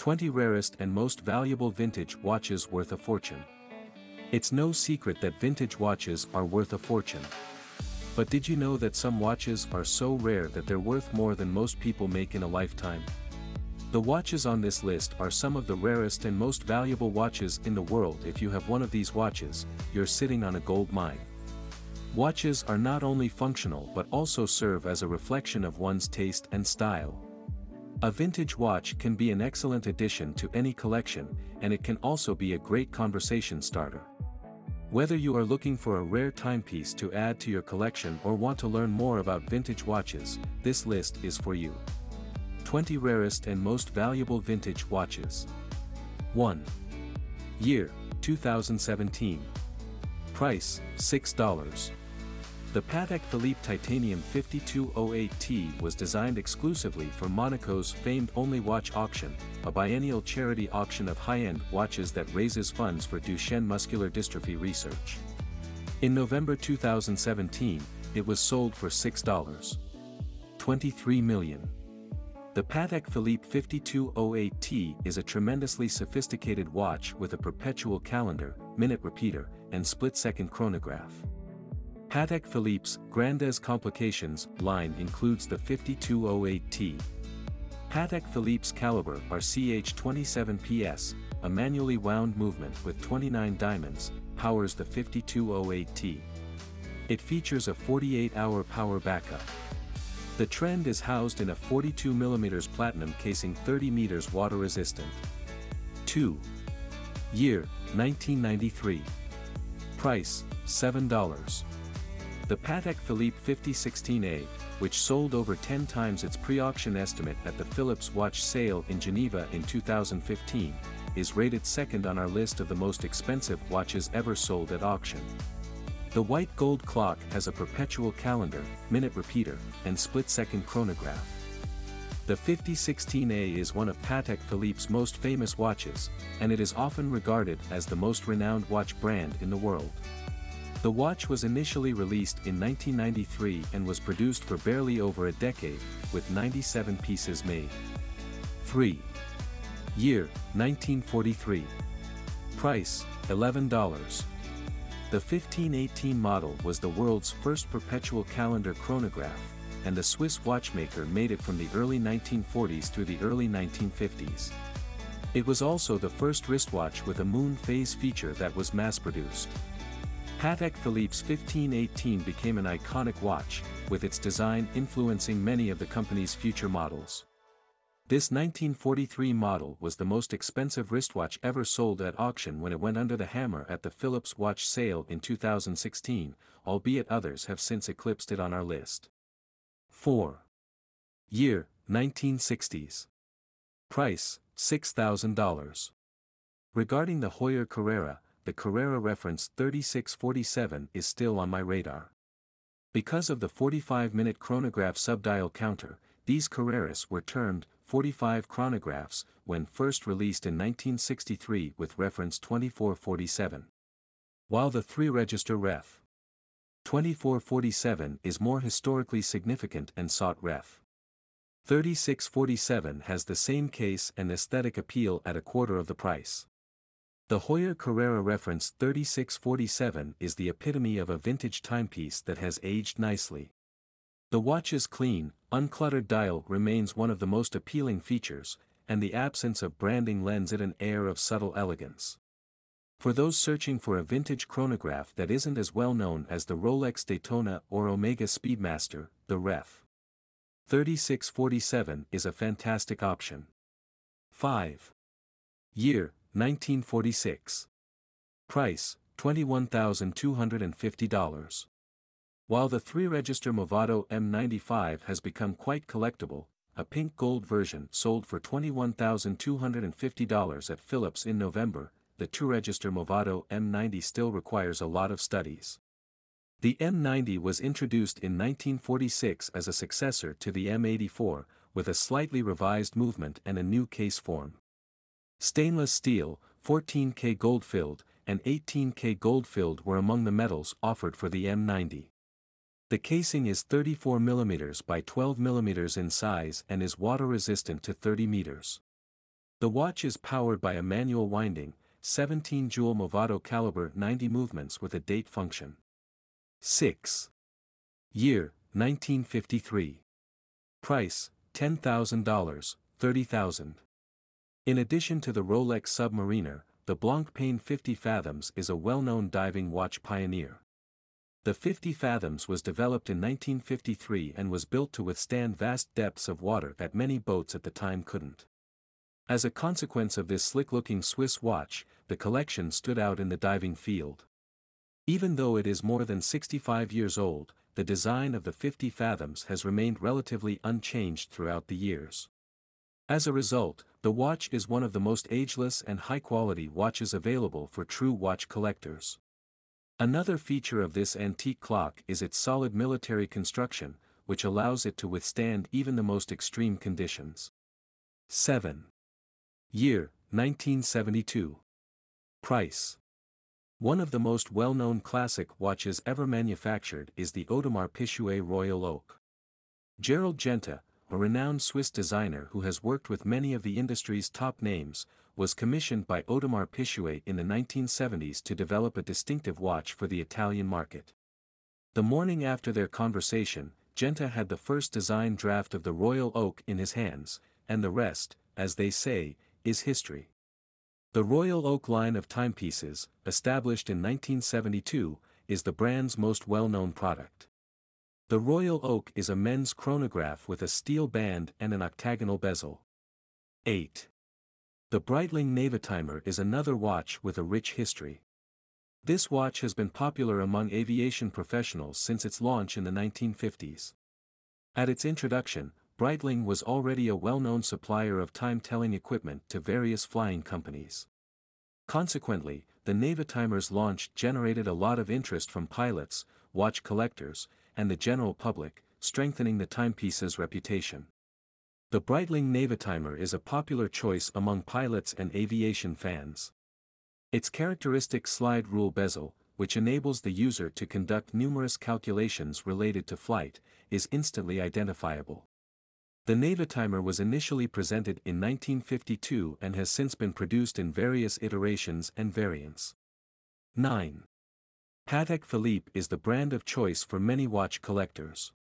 20 Rarest and Most Valuable Vintage Watches Worth a Fortune. It's no secret that vintage watches are worth a fortune. But did you know that some watches are so rare that they're worth more than most people make in a lifetime? The watches on this list are some of the rarest and most valuable watches in the world if you have one of these watches, you're sitting on a gold mine. Watches are not only functional but also serve as a reflection of one's taste and style. A vintage watch can be an excellent addition to any collection, and it can also be a great conversation starter. Whether you are looking for a rare timepiece to add to your collection or want to learn more about vintage watches, this list is for you. 20 Rarest and Most Valuable Vintage Watches 1. Year, 2017. Price, $6. The Patek Philippe Titanium 5208T was designed exclusively for Monaco's famed Only Watch Auction, a biennial charity auction of high-end watches that raises funds for Duchenne muscular dystrophy research. In November 2017, it was sold for $6.23 million. The Patek Philippe 5208T is a tremendously sophisticated watch with a perpetual calendar, minute repeater, and split-second chronograph. Patek Philippe's Grandes Complications line includes the 5208T. Patek Philippe's caliber R CH27PS, a manually wound movement with 29 diamonds, powers the 5208T. It features a 48-hour power backup. The trend is housed in a 42mm platinum casing 30 meters water resistant. 2. Year, 1993. Price, $7. The Patek Philippe 5016A, which sold over 10 times its pre-auction estimate at the Philips watch sale in Geneva in 2015, is rated second on our list of the most expensive watches ever sold at auction. The white gold clock has a perpetual calendar, minute repeater, and split-second chronograph. The 5016A is one of Patek Philippe's most famous watches, and it is often regarded as the most renowned watch brand in the world. The watch was initially released in 1993 and was produced for barely over a decade, with 97 pieces made. 3. Year, 1943. Price, $11. The 1518 model was the world's first perpetual calendar chronograph, and the Swiss watchmaker made it from the early 1940s through the early 1950s. It was also the first wristwatch with a moon phase feature that was mass-produced. Patek Philippe's 1518 became an iconic watch, with its design influencing many of the company's future models. This 1943 model was the most expensive wristwatch ever sold at auction when it went under the hammer at the Philips watch sale in 2016, albeit others have since eclipsed it on our list. 4. Year, 1960s. Price, $6,000. Regarding the Heuer Carrera, the Carrera reference 3647 is still on my radar. Because of the 45-minute chronograph subdial counter, these Carreras were termed 45 chronographs when first released in 1963 with reference 2447. While the three-register ref. 2447 is more historically significant and sought ref. 3647 has the same case and aesthetic appeal at a quarter of the price. The Heuer Carrera reference 3647 is the epitome of a vintage timepiece that has aged nicely. The watch's clean, uncluttered dial remains one of the most appealing features, and the absence of branding lends it an air of subtle elegance. For those searching for a vintage chronograph that isn't as well known as the Rolex Daytona or Omega Speedmaster, the Ref. 3647 is a fantastic option. 5. Year 1946. Price, $21,250. While the three-register Movado M95 has become quite collectible, a pink gold version sold for $21,250 at Philips in November, the two-register Movado M90 still requires a lot of studies. The M90 was introduced in 1946 as a successor to the M84, with a slightly revised movement and a new case form. Stainless steel, 14K gold-filled, and 18K gold-filled were among the metals offered for the M90. The casing is 34 mm by 12 mm in size and is water resistant to 30 meters. The watch is powered by a manual winding, 17 jewel Movado caliber 90 movements with a date function. 6. Year, 1953. Price, $10,000, 30000 In addition to the Rolex Submariner, the Blancpain 50 Fathoms is a well-known diving watch pioneer. The 50 Fathoms was developed in 1953 and was built to withstand vast depths of water that many boats at the time couldn't. As a consequence of this slick-looking Swiss watch, the collection stood out in the diving field. Even though it is more than 65 years old, the design of the 50 Fathoms has remained relatively unchanged throughout the years. As a result, the watch is one of the most ageless and high-quality watches available for true watch collectors. Another feature of this antique clock is its solid military construction, which allows it to withstand even the most extreme conditions. 7. Year, 1972. Price. One of the most well-known classic watches ever manufactured is the Audemars Piguet Royal Oak. Gerald Genta, a renowned Swiss designer who has worked with many of the industry's top names, was commissioned by Audemars Piguet in the 1970s to develop a distinctive watch for the Italian market. The morning after their conversation, Genta had the first design draft of the Royal Oak in his hands, and the rest, as they say, is history. The Royal Oak line of timepieces, established in 1972, is the brand's most well-known product. The Royal Oak is a men's chronograph with a steel band and an octagonal bezel. 8. The Breitling Navitimer is another watch with a rich history. This watch has been popular among aviation professionals since its launch in the 1950s. At its introduction, Breitling was already a well-known supplier of time-telling equipment to various flying companies. Consequently, the Navitimer's launch generated a lot of interest from pilots, watch collectors, and the general public, strengthening the timepiece's reputation. The Breitling Navitimer is a popular choice among pilots and aviation fans. Its characteristic slide rule bezel, which enables the user to conduct numerous calculations related to flight, is instantly identifiable. The Navitimer was initially presented in 1952 and has since been produced in various iterations and variants. 9. Patek Philippe is the brand of choice for many watch collectors.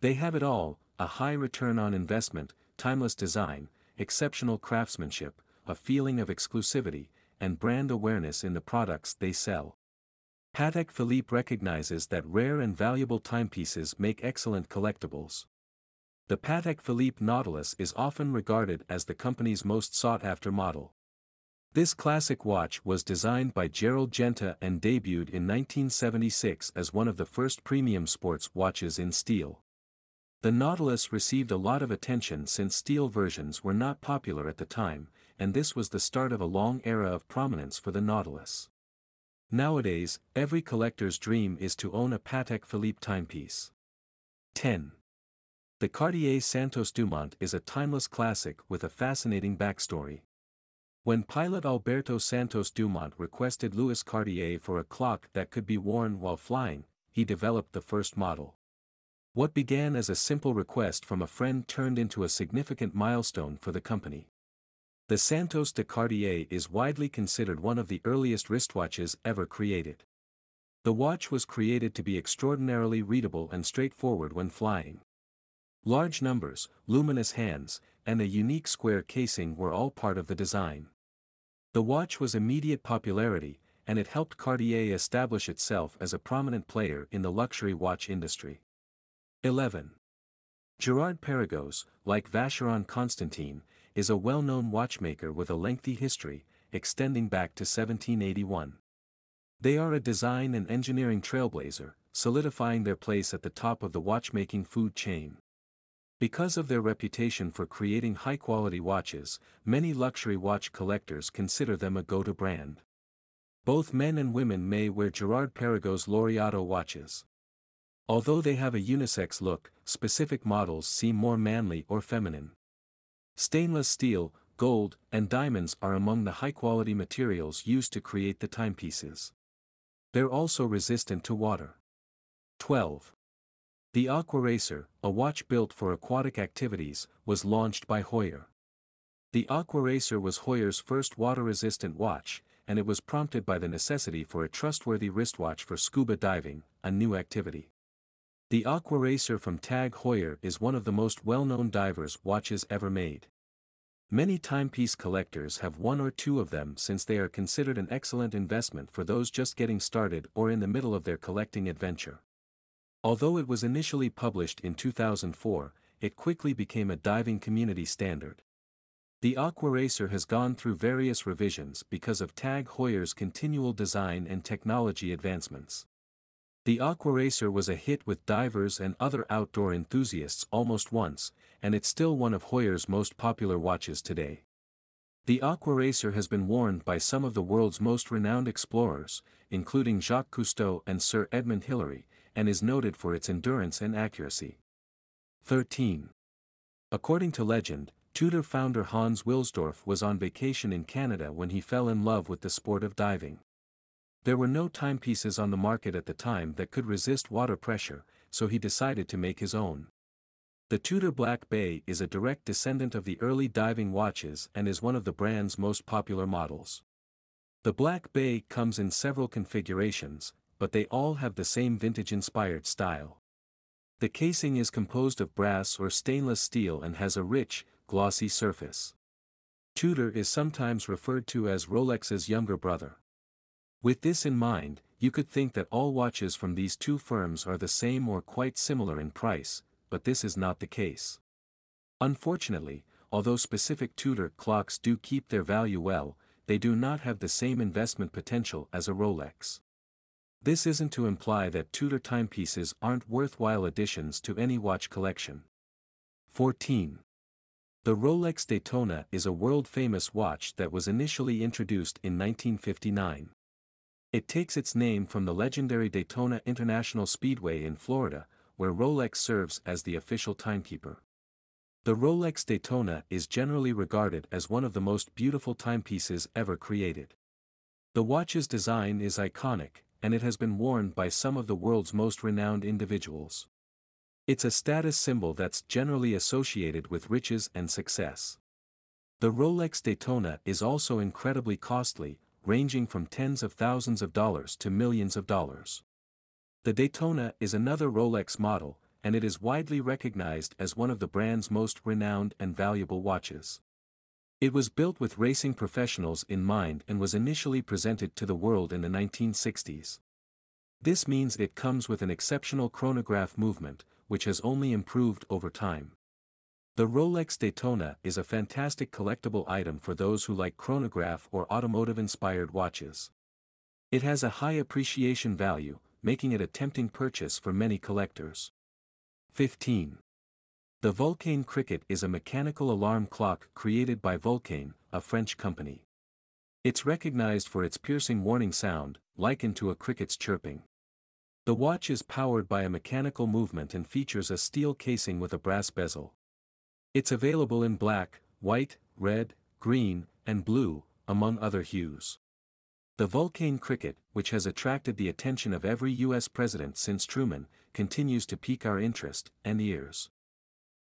They have it all, a high return on investment, timeless design, exceptional craftsmanship, a feeling of exclusivity, and brand awareness in the products they sell. Patek Philippe recognizes that rare and valuable timepieces make excellent collectibles. The Patek Philippe Nautilus is often regarded as the company's most sought-after model. This classic watch was designed by Gerald Genta and debuted in 1976 as one of the first premium sports watches in steel. The Nautilus received a lot of attention since steel versions were not popular at the time, and this was the start of a long era of prominence for the Nautilus. Nowadays, every collector's dream is to own a Patek Philippe timepiece. 10. The Cartier Santos Dumont is a timeless classic with a fascinating backstory. When pilot Alberto Santos Dumont requested Louis Cartier for a clock that could be worn while flying, he developed the first model. What began as a simple request from a friend turned into a significant milestone for the company. The Santos de Cartier is widely considered one of the earliest wristwatches ever created. The watch was created to be extraordinarily readable and straightforward when flying. Large numbers, luminous hands, and a unique square casing were all part of the design. The watch was immediate popularity, and it helped Cartier establish itself as a prominent player in the luxury watch industry. 11. Girard Perregaux, like Vacheron Constantin, is a well-known watchmaker with a lengthy history, extending back to 1781. They are a design and engineering trailblazer, solidifying their place at the top of the watchmaking food chain. Because of their reputation for creating high-quality watches, many luxury watch collectors consider them a go-to brand. Both men and women may wear Girard Perregaux Laureato watches. Although they have a unisex look, specific models seem more manly or feminine. Stainless steel, gold, and diamonds are among the high-quality materials used to create the timepieces. They're also resistant to water. 12. The Aqua Racer, a watch built for aquatic activities, was launched by Heuer. The Aqua Racer was Heuer's first water-resistant watch, and it was prompted by the necessity for a trustworthy wristwatch for scuba diving, a new activity. The Aqua Racer from Tag Heuer is one of the most well-known divers watches ever made. Many timepiece collectors have one or two of them since they are considered an excellent investment for those just getting started or in the middle of their collecting adventure. Although it was initially published in 2004, it quickly became a diving community standard. The Aqua Racer has gone through various revisions because of Tag Heuer's continual design and technology advancements. The Aqua Racer was a hit with divers and other outdoor enthusiasts almost once, and it's still one of Heuer's most popular watches today. The Aqua Racer has been worn by some of the world's most renowned explorers, including Jacques Cousteau and Sir Edmund Hillary, and is noted for its endurance and accuracy. 13. According to legend, Tudor founder Hans Wilsdorf was on vacation in Canada when he fell in love with the sport of diving. There were no timepieces on the market at the time that could resist water pressure, so he decided to make his own. The Tudor Black Bay is a direct descendant of the early diving watches and is one of the brand's most popular models. The Black Bay comes in several configurations, but they all have the same vintage-inspired style. The casing is composed of brass or stainless steel and has a rich, glossy surface. Tudor is sometimes referred to as Rolex's younger brother. With this in mind, you could think that all watches from these two firms are the same or quite similar in price, but this is not the case. Unfortunately, although specific Tudor clocks do keep their value well, they do not have the same investment potential as a Rolex. This isn't to imply that Tudor timepieces aren't worthwhile additions to any watch collection. 14. The Rolex Daytona is a world-famous watch that was initially introduced in 1959. It takes its name from the legendary Daytona International Speedway in Florida, where Rolex serves as the official timekeeper. The Rolex Daytona is generally regarded as one of the most beautiful timepieces ever created. The watch's design is iconic, and it has been worn by some of the world's most renowned individuals. It's a status symbol that's generally associated with riches and success. The Rolex Daytona is also incredibly costly, ranging from tens of thousands of dollars to millions of dollars. The Daytona is another Rolex model, and it is widely recognized as one of the brand's most renowned and valuable watches. It was built with racing professionals in mind and was initially presented to the world in the 1960s. This means it comes with an exceptional chronograph movement, which has only improved over time. The Rolex Daytona is a fantastic collectible item for those who like chronograph or automotive-inspired watches. It has a high appreciation value, making it a tempting purchase for many collectors. 15. The Vulcain Cricket is a mechanical alarm clock created by Vulcain, a French company. It's recognized for its piercing warning sound, likened to a cricket's chirping. The watch is powered by a mechanical movement and features a steel casing with a brass bezel. It's available in black, white, red, green, and blue, among other hues. The Vulcain cricket, which has attracted the attention of every U.S. president since Truman, continues to pique our interest and ears.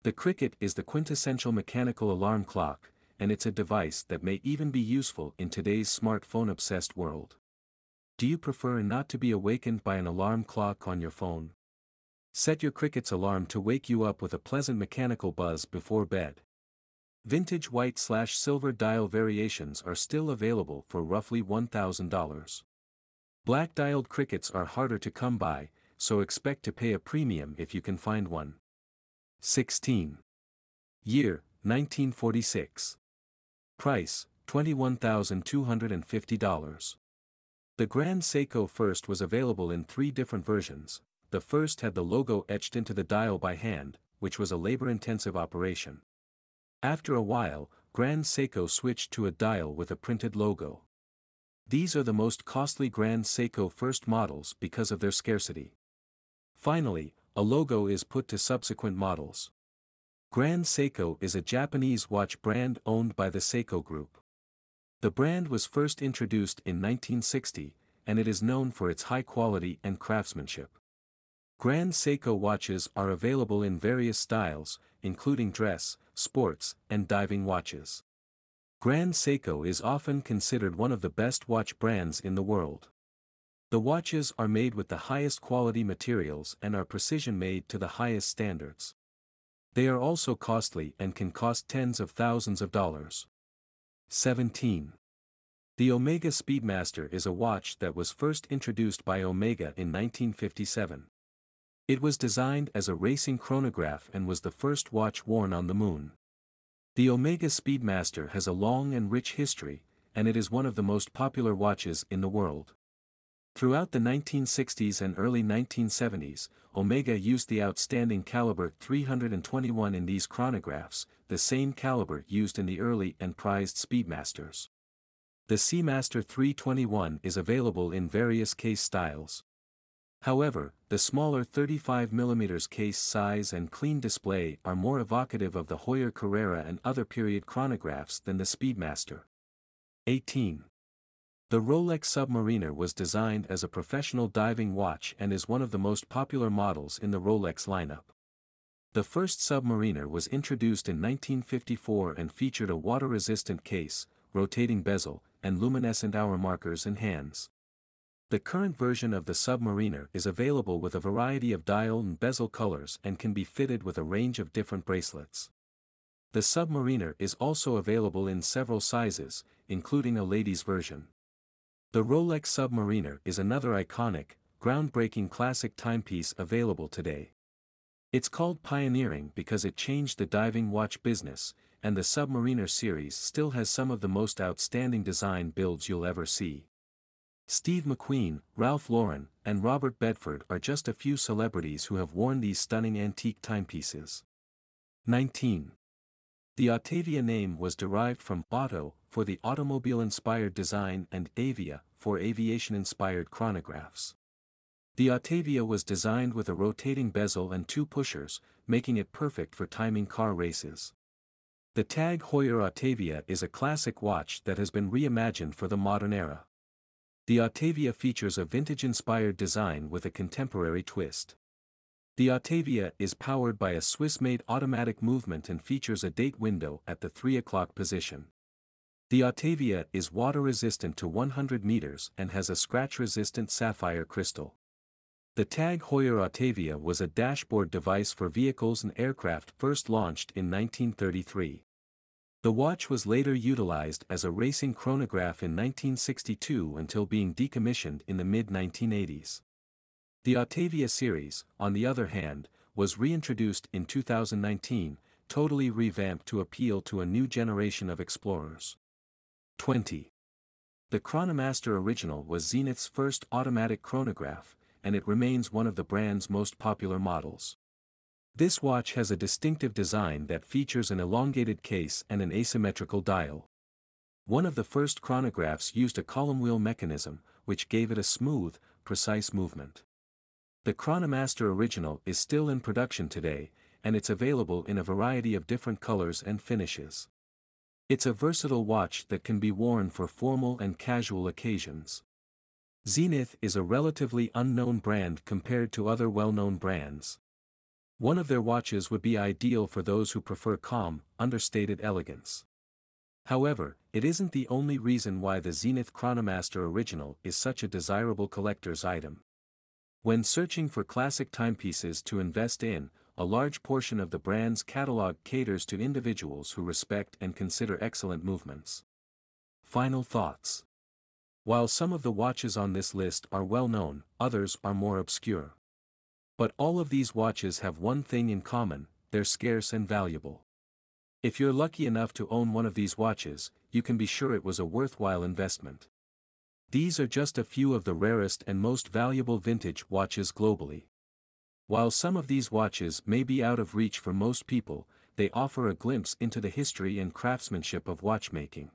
The cricket is the quintessential mechanical alarm clock, and it's a device that may even be useful in today's smartphone-obsessed world. Do you prefer not to be awakened by an alarm clock on your phone? Set your cricket's alarm to wake you up with a pleasant mechanical buzz before bed. Vintage white slash silver dial variations are still available for roughly $1,000. Black dialed crickets are harder to come by, so expect to pay a premium if you can find one. 16. Year, 1946. Price, $21,250. The Grand Seiko First was available in three different versions, the first had the logo etched into the dial by hand, which was a labor-intensive operation. After a while, Grand Seiko switched to a dial with a printed logo. These are the most costly Grand Seiko first models because of their scarcity. Finally, a logo is put to subsequent models. Grand Seiko is a Japanese watch brand owned by the Seiko Group. The brand was first introduced in 1960, and it is known for its high quality and craftsmanship. Grand Seiko watches are available in various styles, including dress, sports, and diving watches. Grand Seiko is often considered one of the best watch brands in the world. The watches are made with the highest quality materials and are precision made to the highest standards. They are also costly and can cost tens of thousands of dollars. 17. The Omega Speedmaster is a watch that was first introduced by Omega in 1957. It was designed as a racing chronograph and was the first watch worn on the moon. The Omega Speedmaster has a long and rich history, and it is one of the most popular watches in the world. Throughout the 1960s and early 1970s, Omega used the outstanding caliber 321 in these chronographs, the same caliber used in the early and prized Speedmasters. The Seamaster 321 is available in various case styles. However, the smaller 35mm case size and clean display are more evocative of the Heuer Carrera and other period chronographs than the Speedmaster. 18. The Rolex Submariner was designed as a professional diving watch and is one of the most popular models in the Rolex lineup. The first Submariner was introduced in 1954 and featured a water-resistant case, rotating bezel, and luminescent hour markers and hands. The current version of the Submariner is available with a variety of dial and bezel colors and can be fitted with a range of different bracelets. The Submariner is also available in several sizes, including a ladies version. The Rolex Submariner is another iconic, groundbreaking classic timepiece available today. It's called pioneering because it changed the diving watch business, and the Submariner series still has some of the most outstanding design builds you'll ever see. Steve McQueen, Ralph Lauren, and Robert Redford are just a few celebrities who have worn these stunning antique timepieces. 19. The Autavia name was derived from auto, for the automobile-inspired design and avia, for aviation-inspired chronographs. The Autavia was designed with a rotating bezel and two pushers, making it perfect for timing car races. The TAG Heuer Autavia is a classic watch that has been reimagined for the modern era. The Autavia features a vintage-inspired design with a contemporary twist. The Autavia is powered by a Swiss-made automatic movement and features a date window at the 3 o'clock position. The Autavia is water-resistant to 100 meters and has a scratch-resistant sapphire crystal. The TAG Heuer Autavia was a dashboard device for vehicles and aircraft first launched in 1933. The watch was later utilized as a racing chronograph in 1962 until being decommissioned in the mid-1980s. The Autavia series, on the other hand, was reintroduced in 2019, totally revamped to appeal to a new generation of explorers. 20. The Chronomaster Original was Zenith's first automatic chronograph, and it remains one of the brand's most popular models. This watch has a distinctive design that features an elongated case and an asymmetrical dial. One of the first chronographs used a column wheel mechanism, which gave it a smooth, precise movement. The Chronomaster Original is still in production today, and it's available in a variety of different colors and finishes. It's a versatile watch that can be worn for formal and casual occasions. Zenith is a relatively unknown brand compared to other well-known brands. One of their watches would be ideal for those who prefer calm, understated elegance. However, it isn't the only reason why the Zenith Chronomaster Original is such a desirable collector's item. When searching for classic timepieces to invest in, a large portion of the brand's catalog caters to individuals who respect and consider excellent movements. Final thoughts. While some of the watches on this list are well known, others are more obscure. But all of these watches have one thing in common, they're scarce and valuable. If you're lucky enough to own one of these watches, you can be sure it was a worthwhile investment. These are just a few of the rarest and most valuable vintage watches globally. While some of these watches may be out of reach for most people, they offer a glimpse into the history and craftsmanship of watchmaking.